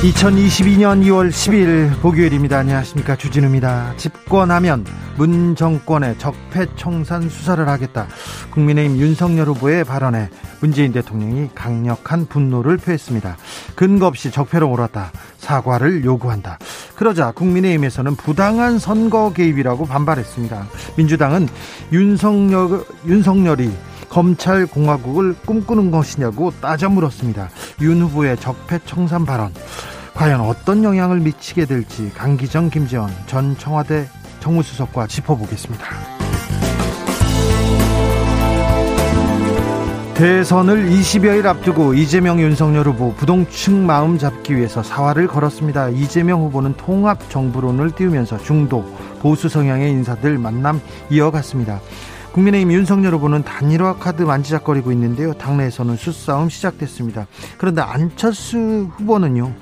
2022년 2월 10일 목요일입니다. 안녕하십니까. 주진우입니다. 집권하면 문 정권의 적폐청산 수사를 하겠다. 국민의힘 윤석열 후보의 발언에 문재인 대통령이 강력한 분노를 표했습니다. 근거 없이 적폐로 몰았다. 사과를 요구한다. 그러자 국민의힘에서는 부당한 선거 개입이라고 반발했습니다. 민주당은 윤석열, 윤석열이 검찰 공화국을 꿈꾸는 것이냐고 따져 물었습니다. 윤 후보의 적폐청산 발언 과연 어떤 영향을 미치게 될지 강기정 김지원 전 청와대 정무수석과 짚어보겠습니다. 대선을 20여일 앞두고 이재명 윤석열 후보 부동층 마음 잡기 위해서 사활을 걸었습니다. 이재명 후보는 통합 정부론을 띄우면서 중도 보수 성향의 인사들 만남 이어갔습니다. 국민의힘 윤석열 후보는 단일화 카드 만지작거리고 있는데요. 당내에서는 수싸움 시작됐습니다. 그런데 안철수 후보는요.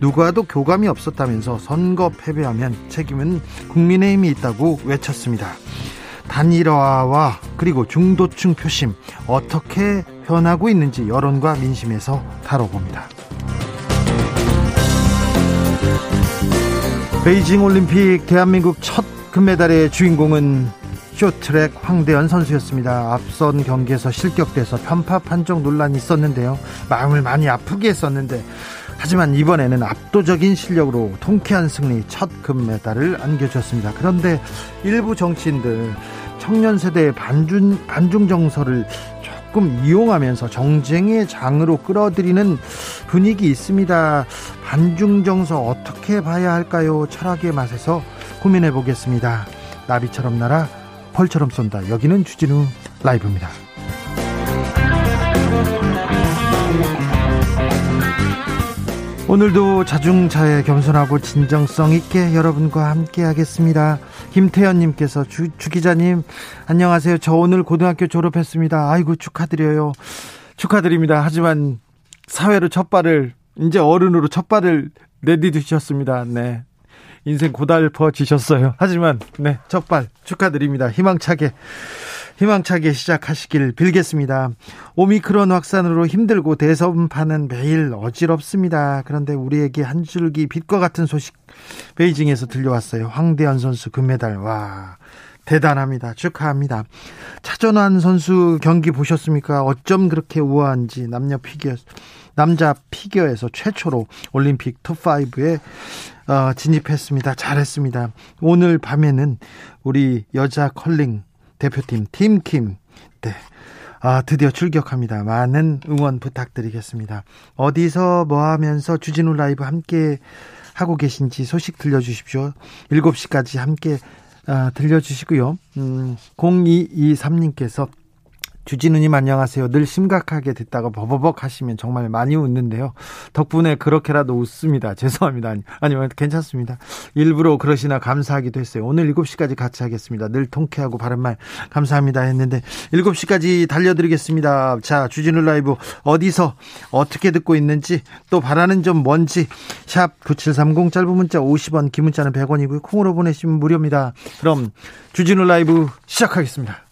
누구와도 교감이 없었다면서 선거 패배하면 책임은 국민의힘이 있다고 외쳤습니다. 단일화와 그리고 중도층 표심 어떻게 변하고 있는지 여론과 민심에서 다뤄봅니다. 베이징 올림픽 대한민국 첫 금메달의 주인공은 쇼트랙 황대현 선수였습니다. 앞선 경기에서 실격돼서 편파 판정 논란이 있었는데요. 마음을 많이 아프게 했었는데 하지만 이번에는 압도적인 실력으로 통쾌한 승리 첫 금메달을 안겨줬습니다. 그런데 일부 정치인들 청년 세대의 반중, 반중 정서를 조금 이용하면서 정쟁의 장으로 끌어들이는 분위기 있습니다. 반중 정서 어떻게 봐야 할까요? 철학의 맛에서 고민해 보겠습니다. 나비처럼 날아 펄처럼 쏜다. 여기는 주진우 라이브입니다. 오늘도 자중차에 겸손하고 진정성 있게 여러분과 함께 하겠습니다. 김태현님께서 주, 주 기자님, 안녕하세요. 저 오늘 고등학교 졸업했습니다. 아이고, 축하드려요. 축하드립니다. 하지만 사회로 첫 발을, 이제 어른으로 첫 발을 내디디셨습니다. 네. 인생 고달퍼지셨어요. 하지만 네, 첫발 축하드립니다. 희망차게 희망차게 시작하시길 빌겠습니다. 오미크론 확산으로 힘들고 대선판은 매일 어지럽습니다. 그런데 우리에게 한 줄기 빛과 같은 소식 베이징에서 들려왔어요. 황대현 선수 금메달. 와. 대단합니다. 축하합니다. 차전환 선수 경기 보셨습니까? 어쩜 그렇게 우아한지 남녀 피겨 남자 피겨에서 최초로 올림픽 톱5에 어, 진입했습니다. 잘했습니다. 오늘 밤에는 우리 여자 컬링 대표팀 팀킴 네. 아, 드디어 출격합니다. 많은 응원 부탁드리겠습니다. 어디서 뭐 하면서 주진우 라이브 함께 하고 계신지 소식 들려주십시오. 7시까지 함께 아, 들려주시고요. 음, 0223님께서 주진우님 안녕하세요. 늘 심각하게 듣다가 버버벅 하시면 정말 많이 웃는데요. 덕분에 그렇게라도 웃습니다. 죄송합니다. 아니, 아니면 괜찮습니다. 일부러 그러시나 감사하기도 했어요. 오늘 7시까지 같이 하겠습니다. 늘 통쾌하고 바른말 감사합니다 했는데 7시까지 달려드리겠습니다. 자, 주진우 라이브 어디서 어떻게 듣고 있는지 또 바라는 점 뭔지 샵 9730 짧은 문자 50원 긴 문자는 100원이고요. 콩으로 보내시면 무료입니다. 그럼 주진우 라이브 시작하겠습니다.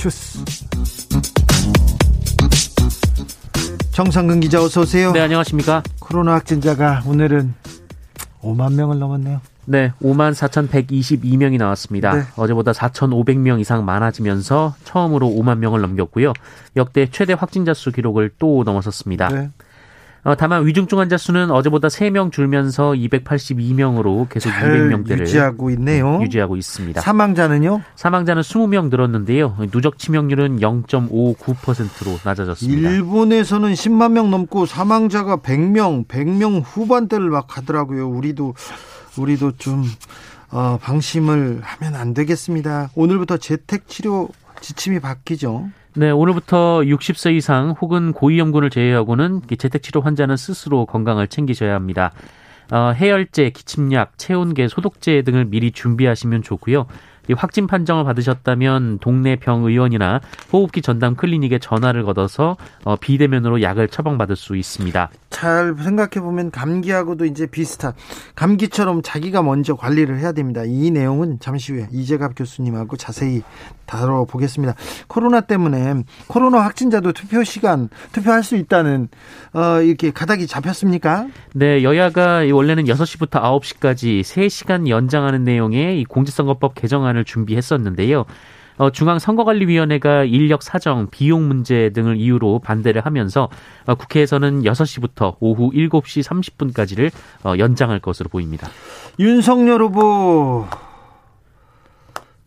주스. 정상근 기자 어서 오세요. 네 안녕하십니까. 코로나 확진자가 오늘은 5만 명을 넘었네요. 네, 5만 4,122명이 나왔습니다. 네. 어제보다 4,500명 이상 많아지면서 처음으로 5만 명을 넘겼고요. 역대 최대 확진자 수 기록을 또 넘어섰습니다. 네. 어, 다만 위중증 환자 수는 어제보다 3명 줄면서 282명으로 계속 200명대를 유지하고 있네요. 유지하고 있습니다. 사망자는요? 사망자는 20명 늘었는데요. 누적 치명률은 0.59%로 낮아졌습니다. 일본에서는 10만 명 넘고 사망자가 100명, 100명 후반대를 막 하더라고요. 우리도 우리도 좀 어, 방심을 하면 안 되겠습니다. 오늘부터 재택 치료 지침이 바뀌죠. 네, 오늘부터 60세 이상 혹은 고위험군을 제외하고는 재택치료 환자는 스스로 건강을 챙기셔야 합니다. 어, 해열제, 기침약, 체온계, 소독제 등을 미리 준비하시면 좋고요. 이 확진 판정을 받으셨다면 동네 병의원이나 호흡기 전담 클리닉에 전화를 걸어서 어, 비대면으로 약을 처방받을 수 있습니다. 잘 생각해 보면 감기하고도 이제 비슷한 감기처럼 자기가 먼저 관리를 해야 됩니다. 이 내용은 잠시 후에 이재갑 교수님하고 자세히 다뤄보겠습니다. 코로나 때문에 코로나 확진자도 투표 시간 투표할 수 있다는 어, 이렇게 가닥이 잡혔습니까? 네, 여야가 원래는 6시부터 9시까지 3시간 연장하는 내용의 이 공직선거법 개정안 을 준비했었는데요. 어, 중앙선거관리위원회가 인력 사정, 비용 문제 등을 이유로 반대를 하면서 어, 국회에서는 6시부터 오후 7시 30분까지를 어, 연장할 것으로 보입니다. 윤석열 후보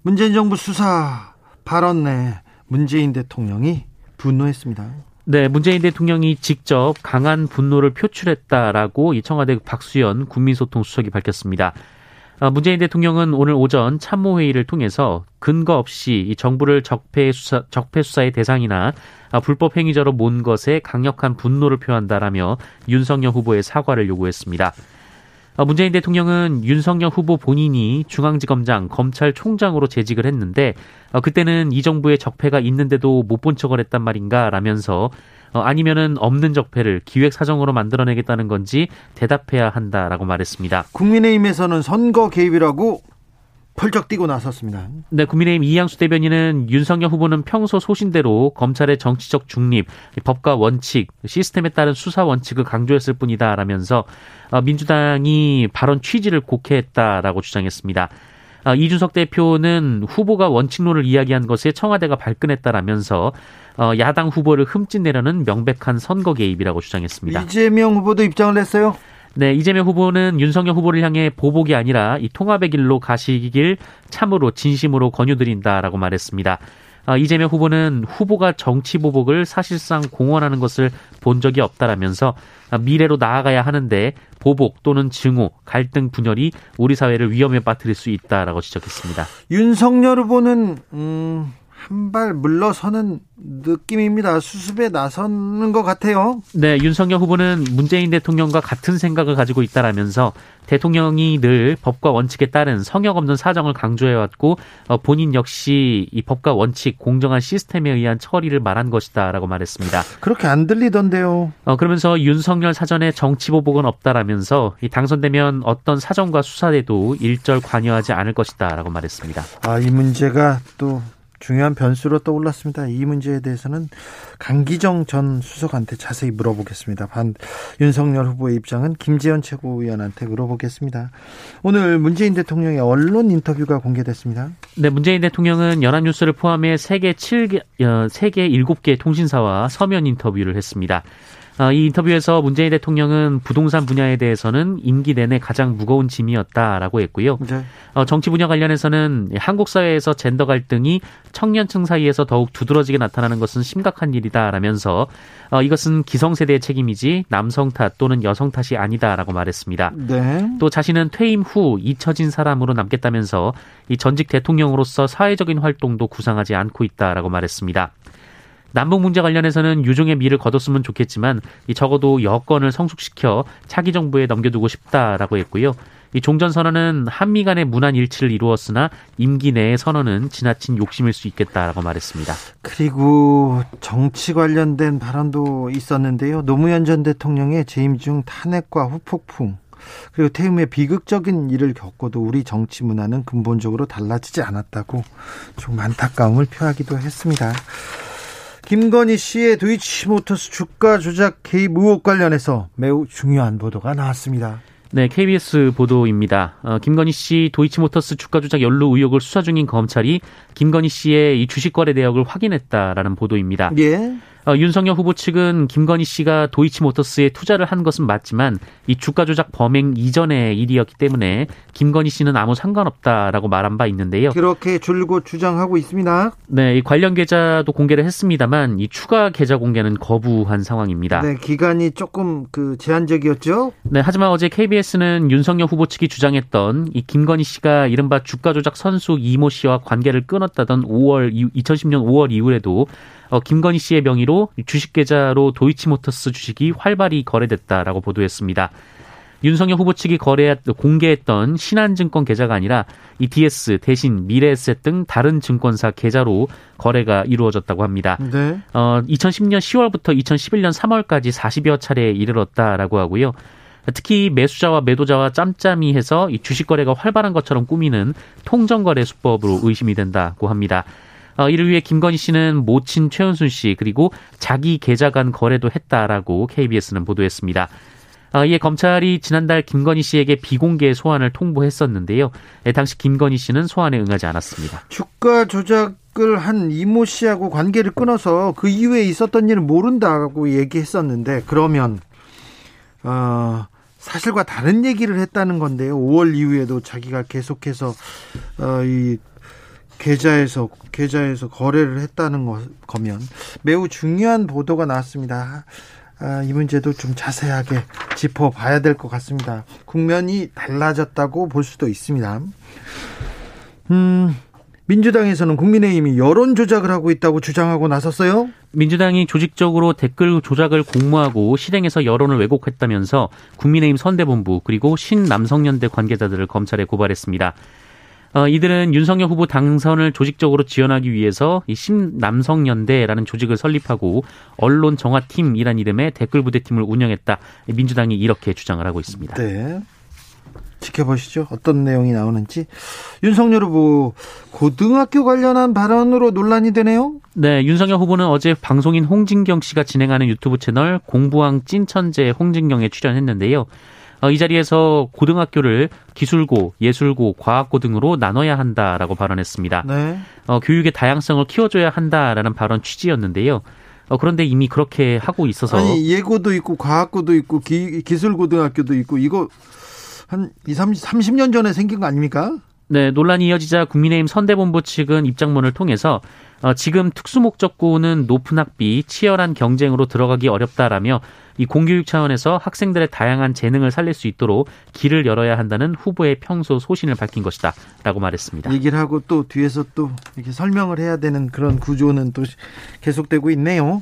문재인 정부 수사 발언 내 문재인 대통령이 분노했습니다. 네, 문재인 대통령이 직접 강한 분노를 표출했다라고 이 청와대 박수현 국민소통수석이 밝혔습니다. 아, 문재인 대통령은 오늘 오전 참모회의를 통해서 근거 없이 정부를 적폐 수사, 적폐 수사의 대상이나 아, 불법 행위자로 몬 것에 강력한 분노를 표한다라며 윤석열 후보의 사과를 요구했습니다. 아, 문재인 대통령은 윤석열 후보 본인이 중앙지검장, 검찰총장으로 재직을 했는데 그때는 이 정부의 적폐가 있는데도 못 본 척을 했단 말인가 라면서 어, 아니면은 없는 적폐를 기획 사정으로 만들어내겠다는 건지 대답해야 한다라고 말했습니다. 국민의힘에서는 선거 개입이라고 펄쩍 뛰고 나섰습니다. 네, 국민의힘 이양수 대변인은 윤석열 후보는 평소 소신대로 검찰의 정치적 중립, 법과 원칙, 시스템에 따른 수사 원칙을 강조했을 뿐이다라면서 어, 민주당이 발언 취지를 곡해했다라고 주장했습니다. 아, 이준석 대표는 후보가 원칙론을 이야기한 것에 청와대가 발끈했다라면서 어, 야당 후보를 흠집내려는 명백한 선거 개입이라고 주장했습니다. 이재명 후보도 입장을 냈어요. 네, 이재명 후보는 윤석열 후보를 향해 보복이 아니라 이 통합의 길로 가시길 참으로 진심으로 권유드린다라고 말했습니다. 아, 이재명 후보는 후보가 정치 보복을 사실상 공언하는 것을 본 적이 없다라면서 미래로 나아가야 하는데 보복 또는 증오, 갈등 분열이 우리 사회를 위험에 빠뜨릴 수 있다라고 지적했습니다. 윤석열 후보는 음, 한 발 물러서는 느낌입니다. 수습에 나서는 것 같아요. 네, 윤석열 후보는 문재인 대통령과 같은 생각을 가지고 있다라면서 대통령이 늘 법과 원칙에 따른 성역 없는 사정을 강조해왔고 어, 본인 역시 이 법과 원칙, 공정한 시스템에 의한 처리를 말한 것이다라고 말했습니다. 그렇게 안 들리던데요. 어, 그러면서 윤석열 사전에 정치 보복은 없다라면서 이 당선되면 어떤 사정과 수사에도 일절 관여하지 않을 것이다라고 말했습니다. 아, 이 문제가 또 중요한 변수로 떠올랐습니다. 이 문제에 대해서는 강기정 전 수석한테 자세히 물어보겠습니다. 반 윤석열 후보의 입장은 김재현 최고위원한테 물어보겠습니다. 오늘 문재인 대통령의 언론 인터뷰가 공개됐습니다. 네, 문재인 대통령은 연합뉴스를 포함해 세계 7개, 어, 세계 7개 통신사와 서면 인터뷰를 했습니다. 어, 이 인터뷰에서 문재인 대통령은 부동산 분야에 대해서는 임기 내내 가장 무거운 짐이었다라고 했고요. 네. 어, 정치 분야 관련해서는 한국 사회에서 젠더 갈등이 청년층 사이에서 더욱 두드러지게 나타나는 것은 심각한 일이다라면서 어, 이것은 기성세대의 책임이지 남성 탓 또는 여성 탓이 아니다라고 말했습니다. 네. 또 자신은 퇴임 후 잊혀진 사람으로 남겠다면서 이 전직 대통령으로서 사회적인 활동도 구상하지 않고 있다라고 말했습니다. 남북 문제 관련해서는 유종의 미를 거뒀으면 좋겠지만 이 적어도 여건을 성숙시켜 차기 정부에 넘겨두고 싶다라고 했고요. 이 종전 선언은 한미 간의 문안 일치를 이루었으나 임기 내의 선언은 지나친 욕심일 수 있겠다라고 말했습니다. 그리고 정치 관련된 발언도 있었는데요. 노무현 전 대통령의 재임 중 탄핵과 후폭풍 그리고 퇴임에 비극적인 일을 겪고도 우리 정치 문화는 근본적으로 달라지지 않았다고 좀 안타까움을 표하기도 했습니다. 김건희 씨의 도이치모터스 주가 조작 개입 의혹 관련해서 매우 중요한 보도가 나왔습니다. 네, KBS 보도입니다. 어, 김건희 씨 도이치모터스 주가 조작 연루 의혹을 수사 중인 검찰이 김건희 씨의 이 주식 거래 내역을 확인했다라는 보도입니다. 예. 어, 윤석열 후보 측은 김건희 씨가 도이치모터스에 투자를 한 것은 맞지만 이 주가 조작 범행 이전의 일이었기 때문에 김건희 씨는 아무 상관없다라고 말한 바 있는데요. 그렇게 줄곧 주장하고 있습니다. 네, 이 관련 계좌도 공개를 했습니다만 이 추가 계좌 공개는 거부한 상황입니다. 네, 기간이 조금 그 제한적이었죠. 네, 하지만 어제 KBS는 윤석열 후보 측이 주장했던 이 김건희 씨가 이른바 주가 조작 선수 이모 씨와 관계를 끊었다던 5월 2010년 5월 이후에도 어, 김건희 씨의 명의로 주식 계좌로 도이치모터스 주식이 활발히 거래됐다라고 보도했습니다. 윤석열 후보 측이 거래 공개했던 신한증권 계좌가 아니라 ETS 대신 미래에셋 등 다른 증권사 계좌로 거래가 이루어졌다고 합니다. 네. 어, 2010년 10월부터 2011년 3월까지 40여 차례에 이르렀다라고 하고요. 특히 매수자와 매도자와 짬짬이 해서 이 주식 거래가 활발한 것처럼 꾸미는 통정거래 수법으로 의심이 된다고 합니다. 어, 이를 위해 김건희 씨는 모친 최은순 씨 그리고 자기 계좌 간 거래도 했다라고 KBS는 보도했습니다. 어, 이에 검찰이 지난달 김건희 씨에게 비공개 소환을 통보했었는데요. 예, 당시 김건희 씨는 소환에 응하지 않았습니다. 주가 조작을 한 이모 씨하고 관계를 끊어서 그 이후에 있었던 일을 모른다고 얘기했었는데 그러면 어, 사실과 다른 얘기를 했다는 건데요. 5월 이후에도 자기가 계속해서 어, 이 계좌에서 계좌에서 거래를 했다는 거, 면 매우 중요한 보도가 나왔습니다. 아, 이 문제도 좀 자세하게 짚어봐야 될 것 같습니다. 국면이 달라졌다고 볼 수도 있습니다. 음, 민주당에서는 국민의힘이 여론 조작을 하고 있다고 주장하고 나섰어요. 민주당이 조직적으로 댓글 조작을 공모하고 실행해서 여론을 왜곡했다면서 국민의힘 선대본부 그리고 신남성연대 관계자들을 검찰에 고발했습니다. 어, 이들은 윤석열 후보 당선을 조직적으로 지원하기 위해서 이 신남성연대라는 조직을 설립하고 언론 정화팀이란 이름의 댓글 부대팀을 운영했다. 민주당이 이렇게 주장을 하고 있습니다. 네. 지켜보시죠. 어떤 내용이 나오는지. 윤석열 후보 고등학교 관련한 발언으로 논란이 되네요. 네, 윤석열 후보는 어제 방송인 홍진경 씨가 진행하는 유튜브 채널 공부왕 찐천재 홍진경에 출연했는데요. 어, 이 자리에서 고등학교를 기술고, 예술고, 과학고 등으로 나눠야 한다라고 발언했습니다. 네. 어, 교육의 다양성을 키워줘야 한다라는 발언 취지였는데요. 어, 그런데 이미 그렇게 하고 있어서 아니 예고도 있고 과학고도 있고 기, 기술고등학교도 있고 이거 한 2, 30, 30년 전에 생긴 거 아닙니까? 네, 논란이 이어지자 국민의힘 선대본부 측은 입장문을 통해서 어, 지금 특수목적고는 높은 학비, 치열한 경쟁으로 들어가기 어렵다라며 이 공교육 차원에서 학생들의 다양한 재능을 살릴 수 있도록 길을 열어야 한다는 후보의 평소 소신을 밝힌 것이다라고 말했습니다. 얘기를 하고 또 뒤에서 또 이렇게 설명을 해야 되는 그런 구조는 또 계속되고 있네요.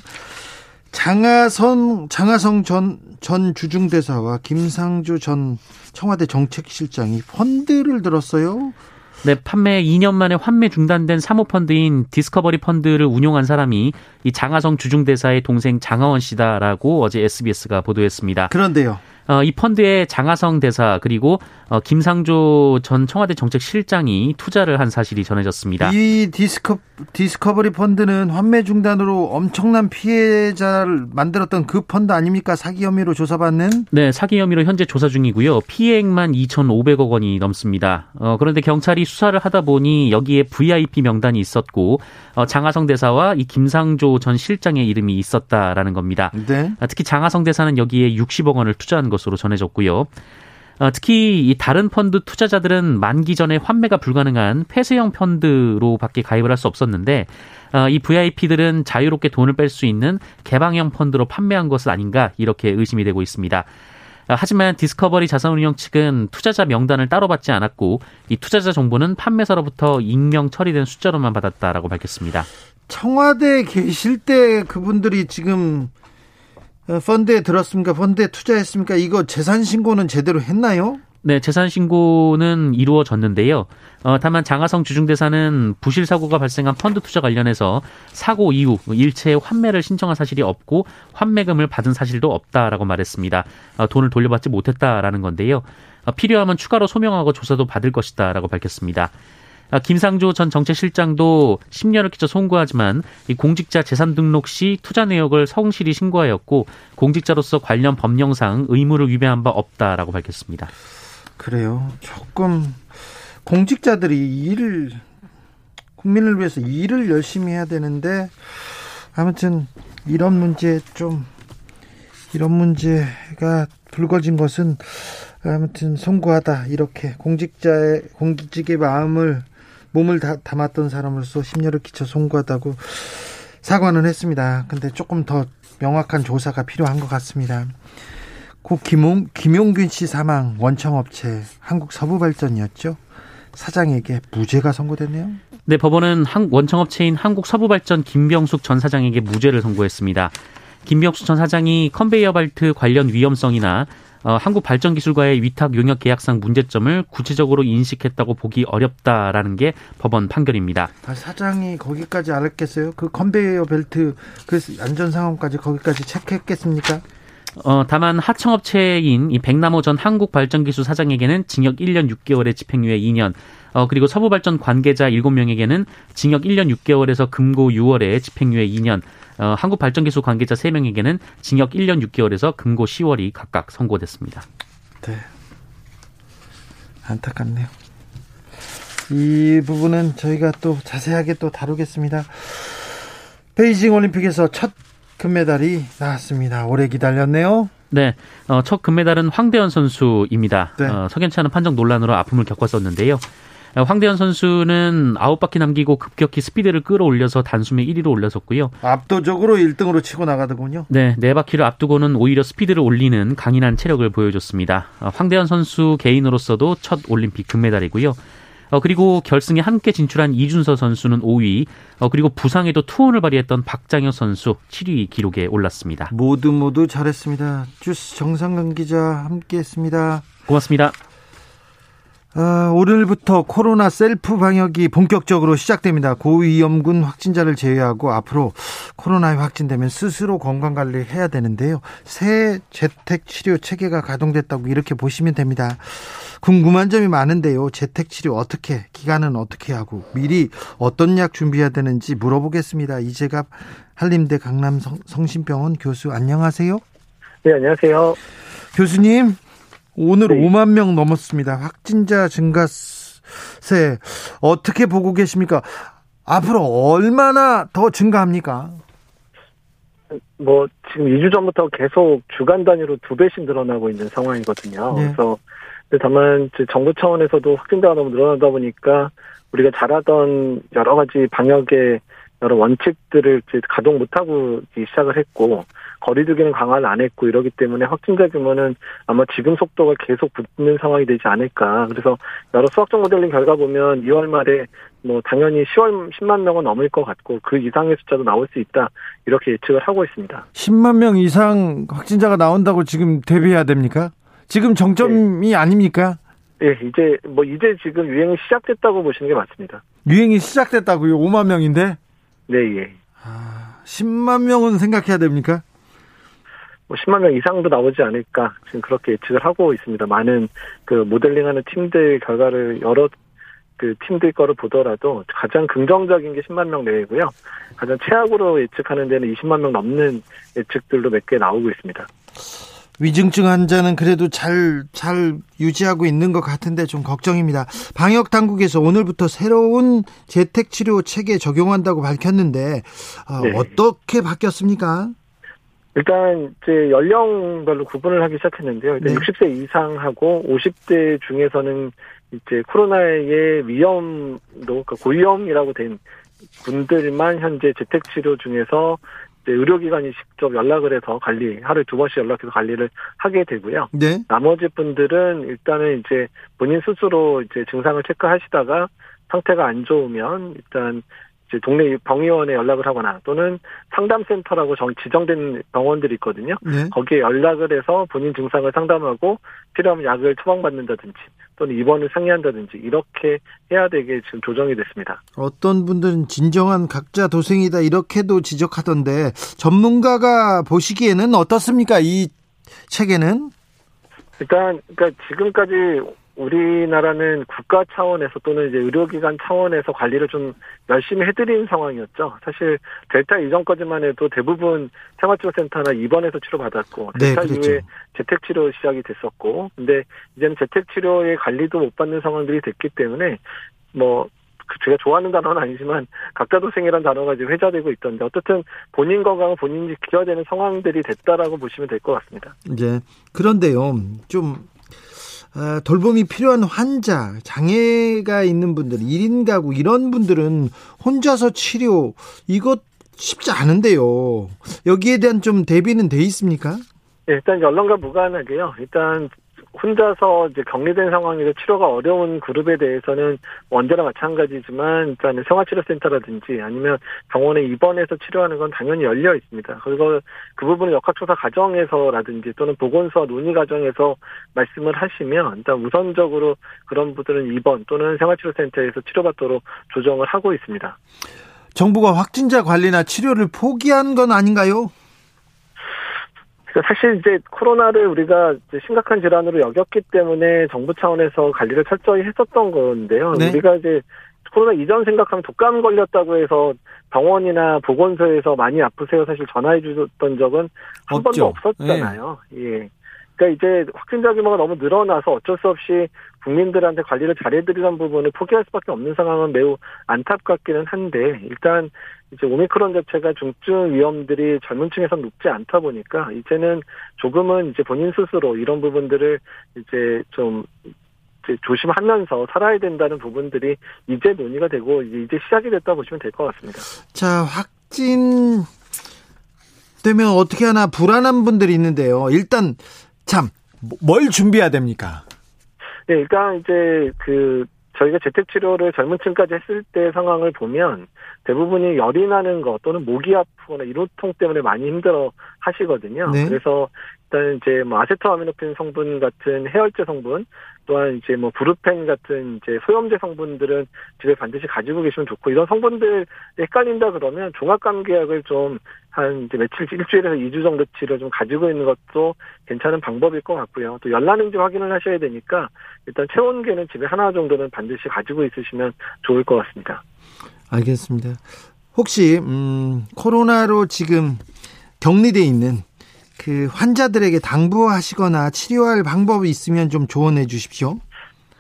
장하성 장하성 전, 전 주중대사와 김상주 전 청와대 정책실장이 펀드를 들었어요. 네, 판매 2년 만에 환매 중단된 사모펀드인 디스커버리 펀드를 운용한 사람이 이 장하성 주중대사의 동생 장하원 씨다라고 어제 SBS가 보도했습니다. 그런데요. 어, 이 펀드에 장하성 대사 그리고 어, 김상조 전 청와대 정책실장이 투자를 한 사실이 전해졌습니다. 이 디스커 디스커버리 펀드는 환매 중단으로 엄청난 피해자를 만들었던 그 펀드 아닙니까? 사기 혐의로 조사받는? 네, 사기 혐의로 현재 조사 중이고요. 피해액만 2,500억 원이 넘습니다. 어, 그런데 경찰이 수사를 하다 보니 여기에 VIP 명단이 있었고 어, 장하성 대사와 이 김상조 전 실장의 이름이 있었다라는 겁니다. 네. 아, 특히 장하성 대사는 여기에 60억 원을 투자한 것으로 전해졌고요. 어, 특히 이 다른 펀드 투자자들은 만기 전에 환매가 불가능한 폐쇄형 펀드로밖에 가입을 할 수 없었는데 어, 이 VIP들은 자유롭게 돈을 뺄 수 있는 개방형 펀드로 판매한 것은 아닌가 이렇게 의심이 되고 있습니다. 어, 하지만 디스커버리 자산운용 측은 투자자 명단을 따로 받지 않았고 이 투자자 정보는 판매사로부터 익명 처리된 숫자로만 받았다라고 밝혔습니다. 청와대 계실 때 그분들이 지금 어, 펀드에 들었습니까? 펀드에 투자했습니까? 이거 재산 신고는 제대로 했나요? 네, 재산 신고는 이루어졌는데요. 어, 다만 장하성 주중대사는 부실 사고가 발생한 펀드 투자 관련해서 사고 이후 일체 환매를 신청한 사실이 없고 환매금을 받은 사실도 없다라고 말했습니다. 어, 돈을 돌려받지 못했다라는 건데요. 어, 필요하면 추가로 소명하고 조사도 받을 것이다라고 밝혔습니다. 아, 김상조 전 정책실장도 10년을 끼쳐 송구하지만 이 공직자 재산 등록 시 투자 내역을 성실히 신고하였고 공직자로서 관련 법령상 의무를 위배한 바 없다라고 밝혔습니다. 그래요. 조금 공직자들이 일을 국민을 위해서 일을 열심히 해야 되는데 아무튼 이런 문제 좀 이런 문제가 불거진 것은 아무튼 송구하다 이렇게 공직자의 공직의 마음을 몸을 다, 담았던 사람으로서 심려를 끼쳐 송구하다고 사과는 했습니다. 근데 조금 더 명확한 조사가 필요한 것 같습니다. 고 김용, 김용균 씨 사망 원청업체 한국서부발전이었죠. 사장에게 무죄가 선고됐네요. 네, 법원은 원청업체인 한국서부발전 김병숙 전 사장에게 무죄를 선고했습니다. 김병숙 전 사장이 컨베이어 벨트 관련 위험성이나 어, 한국발전기술과의 위탁 용역 계약상 문제점을 구체적으로 인식했다고 보기 어렵다라는 게 법원 판결입니다. 아, 사장이 거기까지 알았겠어요? 그 컨베이어 벨트 그 안전 상황까지 거기까지 체크했겠습니까? 어, 다만 하청업체인 이 백남호 전 한국발전기술 사장에게는 징역 1년 6개월에 집행유예 2년, 어, 그리고 서부발전 관계자 7명에게는 징역 1년 6개월에서 금고 6월에 집행유예 2년, 어, 한국발전기술 관계자 3명에게는 징역 1년 6개월에서 금고 10월이 각각 선고됐습니다. 네. 안타깝네요. 이 부분은 저희가 또 자세하게 또 다루겠습니다. 베이징 올림픽에서 첫 금메달이 나왔습니다. 오래 기다렸네요. 네, 어, 첫 금메달은 황대현 선수입니다. 네. 어, 석연치 않은 판정 논란으로 아픔을 겪었었는데요. 황대현 선수는 아홉 바퀴 남기고 급격히 스피드를 끌어올려서 단숨에 1위로 올려섰고요. 압도적으로 1등으로 치고 나가더군요. 네, 네 바퀴를 앞두고는 오히려 스피드를 올리는 강인한 체력을 보여줬습니다. 어, 황대현 선수 개인으로서도 첫 올림픽 금메달이고요. 어, 그리고 결승에 함께 진출한 이준서 선수는 5위, 어, 그리고 부상에도 투혼을 발휘했던 박장혁 선수 7위 기록에 올랐습니다. 모두 모두 잘했습니다. 주스 정상근 기자 함께했습니다. 고맙습니다. 아, 오늘부터 코로나 셀프 방역이 본격적으로 시작됩니다. 고위험군 확진자를 제외하고 앞으로 코로나에 확진되면 스스로 건강 관리 해야 되는데요. 새 재택 치료 체계가 가동됐다고 이렇게 보시면 됩니다. 궁금한 점이 많은데요. 재택 치료 어떻게, 기간은 어떻게 하고 미리 어떤 약 준비해야 되는지 물어보겠습니다. 이재갑 한림대 강남 성심병원 교수 안녕하세요. 네, 안녕하세요. 교수님, 오늘 네. 5만 명 넘었습니다. 확진자 증가세 어떻게 보고 계십니까? 앞으로 얼마나 더 증가합니까? 뭐 지금 2주 전부터 계속 주간 단위로 두 배씩 늘어나고 있는 상황이거든요. 네. 그래서 다만 정부 차원에서도 확진자가 너무 늘어나다 보니까 우리가 잘하던 여러 가지 방역의 여러 원칙들을 가동 못하고 시작을 했고 거리두기는 강화를 안 했고 이러기 때문에 확진자 규모는 아마 지금 속도가 계속 붙는 상황이 되지 않을까. 그래서 여러 수학적 모델링 결과 보면 2월 말에 뭐 당연히 10월 10만 명은 넘을 것 같고 그 이상의 숫자도 나올 수 있다 이렇게 예측을 하고 있습니다. 10만 명 이상 확진자가 나온다고 지금 대비해야 됩니까? 지금 정점이 네. 아닙니까? 예, 이제 뭐 이제 지금 유행이 시작됐다고 보시는 게 맞습니다. 유행이 시작됐다고요? 5만 명인데? 네, 예. 아, 10만 명은 생각해야 됩니까? 뭐 10만 명 이상도 나오지 않을까 지금 그렇게 예측을 하고 있습니다. 많은 그 모델링하는 팀들 결과를 여러 그 팀들 거를 보더라도 가장 긍정적인 게 10만 명 내외고요. 가장 최악으로 예측하는 데는 20만 명 넘는 예측들도 몇 개 나오고 있습니다. 위중증 환자는 그래도 잘, 잘 유지하고 있는 것 같은데 좀 걱정입니다. 방역 당국에서 오늘부터 새로운 재택치료 체계 적용한다고 밝혔는데, 어, 네. 어떻게 바뀌었습니까? 일단 이제 연령별로 구분을 하기 시작했는데요. 일단 네. 60세 이상하고 50대 중에서는 이제 코로나의 위험도 그러니까 고위험이라고 된 분들만 현재 재택 치료 중에서 의료기관이 직접 연락을 해서 관리 하루에 두 번씩 연락해서 관리를 하게 되고요. 네. 나머지 분들은 일단은 이제 본인 스스로 이제 증상을 체크하시다가 상태가 안 좋으면 일단 동네 병의원에 연락을 하거나 또는 상담센터라고 정, 지정된 병원들이 있거든요. 네. 거기에 연락을 해서 본인 증상을 상담하고 필요하면 약을 처방받는다든지 또는 입원을 상의한다든지 이렇게 해야 되게 지금 조정이 됐습니다. 어떤 분들은 진정한 각자 도생이다 이렇게도 지적하던데 전문가가 보시기에는 어떻습니까? 이 체계는? 일단 그러니까 지금까지 우리나라는 국가 차원에서 또는 이제 의료기관 차원에서 관리를 좀 열심히 해드린 상황이었죠. 사실 델타 이전까지만 해도 대부분 생활치료센터나 입원해서 치료받았고 네, 델타 그렇죠. 이후에 재택치료 시작이 됐었고 근데 이제는 재택치료의 관리도 못 받는 상황들이 됐기 때문에 뭐그 제가 좋아하는 단어는 아니지만 각자도생이라는 단어가 지금 회자되고 있던데 어쨌든 본인 건강은 본인이 지켜야 되는 상황들이 됐다라고 보시면 될 것 같습니다. 이제 그런데요, 좀 아, 돌봄이 필요한 환자, 장애가 있는 분들, 1인 가구 이런 분들은 혼자서 치료 이것 쉽지 않은데요. 여기에 대한 좀 대비는 돼 있습니까? 네, 일단 연령과 무관하게요. 일단 혼자서 이제 격리된 상황에서 치료가 어려운 그룹에 대해서는 언제나 마찬가지지만 일단 생활치료센터라든지 아니면 병원에 입원해서 치료하는 건 당연히 열려 있습니다. 그리고 그 부분을 역학조사 과정에서라든지 또는 보건소와 논의 과정에서 말씀을 하시면 일단 우선적으로 그런 분들은 입원 또는 생활치료센터에서 치료받도록 조정을 하고 있습니다. 정부가 확진자 관리나 치료를 포기한 건 아닌가요? 그러니까 사실 이제 코로나를 우리가 이제 심각한 질환으로 여겼기 때문에 정부 차원에서 관리를 철저히 했었던 건데요. 네. 우리가 이제 코로나 이전 생각하면 독감 걸렸다고 해서 병원이나 보건소에서 많이 아프세요 사실 전화해 주셨던 적은 한 없죠. 번도 없었잖아요. 예. 그러니까 이제 확진자 규모가 너무 늘어나서 어쩔 수 없이 국민들한테 관리를 잘해드리는 부분을 포기할 수밖에 없는 상황은 매우 안타깝기는 한데 일단 이제 오미크론 자체가 중증 위험들이 젊은 층에선 높지 않다 보니까 이제는 조금은 이제 본인 스스로 이런 부분들을 이제 좀 이제 조심하면서 살아야 된다는 부분들이 이제 논의가 되고 이제 시작이 됐다 보시면 될 것 같습니다. 자, 확진 되면 어떻게 하나 불안한 분들이 있는데요. 일단 참 뭘 준비해야 됩니까? 네, 일단 이제 그 저희가 재택 치료를 젊은 층까지 했을 때 상황을 보면 대부분이 열이 나는 것 또는 목이 아프거나 이로통 때문에 많이 힘들어 하시거든요. 네. 그래서 일단 이제 뭐 아세토아미노펜 성분 같은 해열제 성분 또한 이제 뭐 브루펜 같은 이제 소염제 성분들은 집에 반드시 가지고 계시면 좋고 이런 성분들 헷갈린다 그러면 종합감기약을 좀 한 이제 며칠 일주일에서 2주 정도치를 좀 가지고 있는 것도 괜찮은 방법일 것 같고요. 또 열나는지 확인을 하셔야 되니까 일단 체온계는 집에 하나 정도는 반드시 가지고 있으시면 좋을 것 같습니다. 알겠습니다. 혹시 음, 코로나로 지금 격리돼 있는 그 환자들에게 당부하시거나 치료할 방법이 있으면 좀 조언해 주십시오.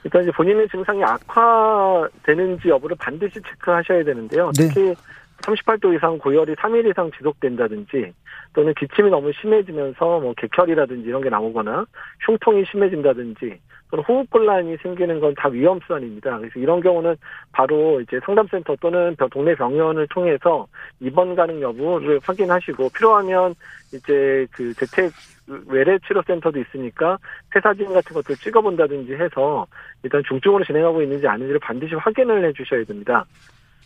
일단 이제 본인의 증상이 악화되는지 여부를 반드시 체크하셔야 되는데요. 네. 특히 38도 이상 고열이 3일 이상 지속된다든지 또는 기침이 너무 심해지면서 뭐 객혈이라든지 이런 게 나오거나 흉통이 심해진다든지 또는 호흡곤란이 생기는 건 다 위험수단입니다. 그래서 이런 경우는 바로 이제 상담센터 또는 병- 동네 병원을 통해서 입원 가능 여부를 확인하시고 필요하면 이제 그 재택 외래 치료 센터도 있으니까 폐사진 같은 것들 찍어본다든지 해서 일단 중증으로 진행하고 있는지 아닌지를 반드시 확인을 해주셔야 됩니다.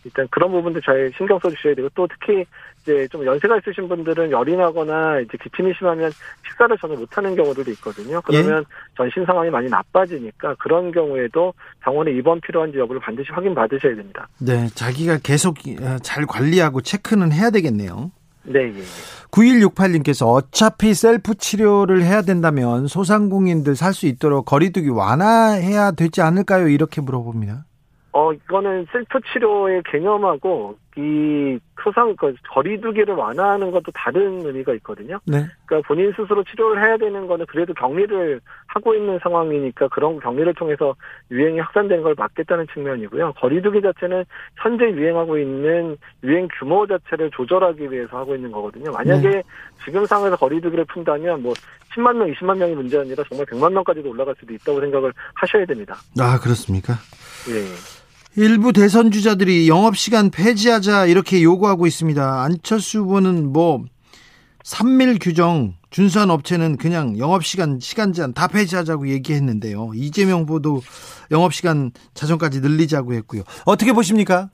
일단 그런 부분도 잘 신경 써주셔야 되고 또 특히 이제 좀 연세가 있으신 분들은 열이 나거나 이제 기침이 심하면 식사를 전혀 못하는 경우들도 있거든요. 그러면 전신 상황이 많이 나빠지니까 그런 경우에도 병원에 입원 필요한지 여부를 반드시 확인 받으셔야 됩니다. 네, 자기가 계속 어, 잘 관리하고 체크는 해야 되겠네요. 네, 예. 9168님께서 어차피 셀프 치료를 해야 된다면 소상공인들 살 수 있도록 거리두기 완화해야 되지 않을까요? 이렇게 물어봅니다. 어, 이거는 셀프 치료의 개념하고 이 소상 그 거리두기를 완화하는 것도 다른 의미가 있거든요. 네. 그러니까 본인 스스로 치료를 해야 되는 거는 그래도 격리를 하고 있는 상황이니까 그런 격리를 통해서 유행이 확산되는 걸 막겠다는 측면이고요. 거리두기 자체는 현재 유행하고 있는 유행 규모 자체를 조절하기 위해서 하고 있는 거거든요. 만약에 네. 지금 상황에서 거리두기를 푼다면 뭐 10만 명, 20만 명이 문제 아니라 정말 100만 명까지도 올라갈 수도 있다고 생각을 하셔야 됩니다. 아, 그렇습니까? 예. 일부 대선 주자들이 영업시간 폐지하자 이렇게 요구하고 있습니다. 안철수 후보는 뭐 3밀 규정 준수한 업체는 그냥 영업시간 시간 제한 다 폐지하자고 얘기했는데요. 이재명 후보도 영업시간 자정까지 늘리자고 했고요. 어떻게 보십니까?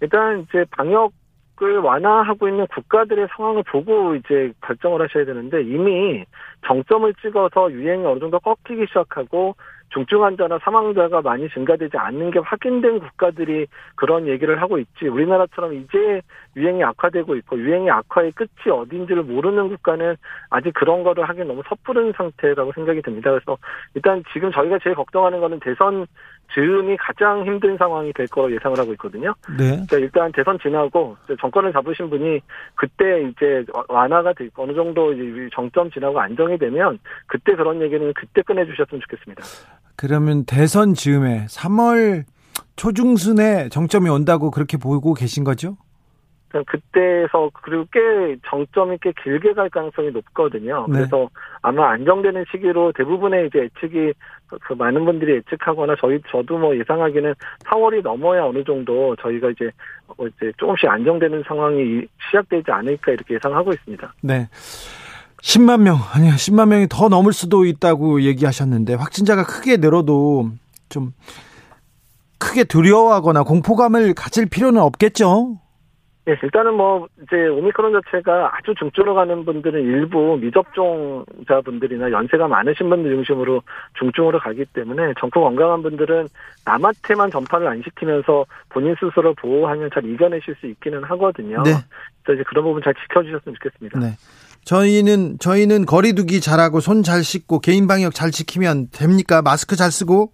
일단 이제 방역을 완화하고 있는 국가들의 상황을 보고 이제 결정을 하셔야 되는데 이미 정점을 찍어서 유행이 어느 정도 꺾이기 시작하고 중증 환자나 사망자가 많이 증가되지 않는 게 확인된 국가들이 그런 얘기를 하고 있지 우리나라처럼 이제 유행이 악화되고 있고 유행의 악화의 끝이 어딘지를 모르는 국가는 아직 그런 거를 하기 너무 섣부른 상태라고 생각이 듭니다. 그래서 일단 지금 저희가 제일 걱정하는 거는 대선 즈음이 가장 힘든 상황이 될 거로 예상을 하고 있거든요. 네. 그러니까 일단 대선 지나고 정권을 잡으신 분이 그때 이제 완화가 되고 어느 정도 정점 지나고 안정이 되면 그때 그런 얘기는 그때 꺼내주셨으면 좋겠습니다. 그러면 대선 즈음에 3월 초중순에 정점이 온다고 그렇게 보고 계신 거죠? 그때에서 그리고 꽤 정점이 꽤 길게 갈 가능성이 높거든요. 네. 그래서 아마 안정되는 시기로 대부분의 이제 예측이 그 많은 분들이 예측하거나 저희 저도 뭐 예상하기는 4월이 넘어야 어느 정도 저희가 이제 뭐 이제 조금씩 안정되는 상황이 시작되지 않을까 이렇게 예상하고 있습니다. 네. 10만 명, 아니요, 10만 명이 더 넘을 수도 있다고 얘기하셨는데, 확진자가 크게 늘어도 좀 크게 두려워하거나 공포감을 가질 필요는 없겠죠? 네, 일단은 뭐 이제 오미크론 자체가 아주 중증으로 가는 분들은 일부 미접종자분들이나 연세가 많으신 분들 중심으로 중증으로 가기 때문에 정품 건강한 분들은 남한테만 전파를 안 시키면서 본인 스스로 보호하면 잘 이겨내실 수 있기는 하거든요. 네. 그래서 이제 그런 부분 잘 지켜주셨으면 좋겠습니다. 네. 저희는 저희는 거리두기 잘하고 손 잘 씻고 개인 방역 잘 지키면 됩니까? 마스크 잘 쓰고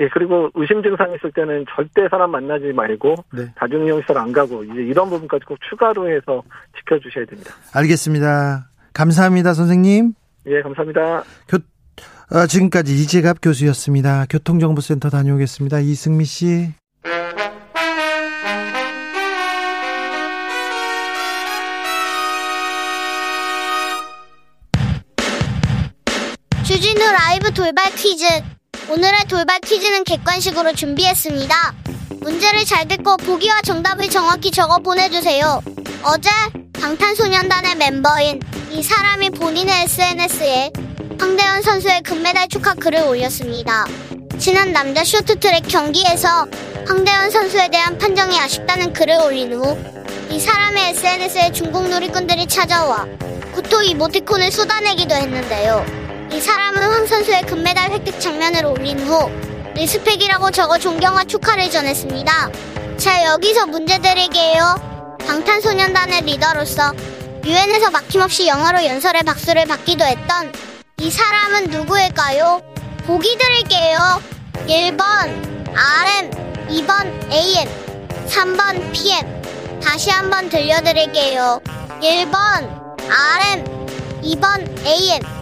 예, 그리고 의심 증상 있을 때는 절대 사람 만나지 말고 네. 다중이용시설 안 가고 이제 이런 부분까지 꼭 추가로 해서 지켜주셔야 됩니다. 알겠습니다. 감사합니다, 선생님. 예, 감사합니다. 교, 어, 지금까지 이재갑 교수였습니다. 교통정보센터 다녀오겠습니다. 이승미 씨. 라이브 돌발 퀴즈. 오늘의 돌발 퀴즈는 객관식으로 준비했습니다. 문제를 잘 듣고 보기와 정답을 정확히 적어 보내주세요. 어제 방탄소년단의 멤버인 이 사람이 본인의 SNS에 황대현 선수의 금메달 축하 글을 올렸습니다. 지난 남자 쇼트트랙 경기에서 황대현 선수에 대한 판정이 아쉽다는 글을 올린 후 이 사람의 SNS에 중국 누리꾼들이 찾아와 구토 이모티콘을 쏟아내기도 했는데요. 이 사람은 황 선수의 금메달 획득 장면을 올린 후 respect이라고 적어 존경과 축하를 전했습니다. 자 여기서 문제 드릴게요. 방탄소년단의 리더로서 유엔에서 막힘없이 영어로 연설해 박수를 받기도 했던 이 사람은 누구일까요? 보기 드릴게요. 1번 RM, 2번 AM, 3번 PM. 다시 한번 들려드릴게요. 1번 RM, 2번 AM,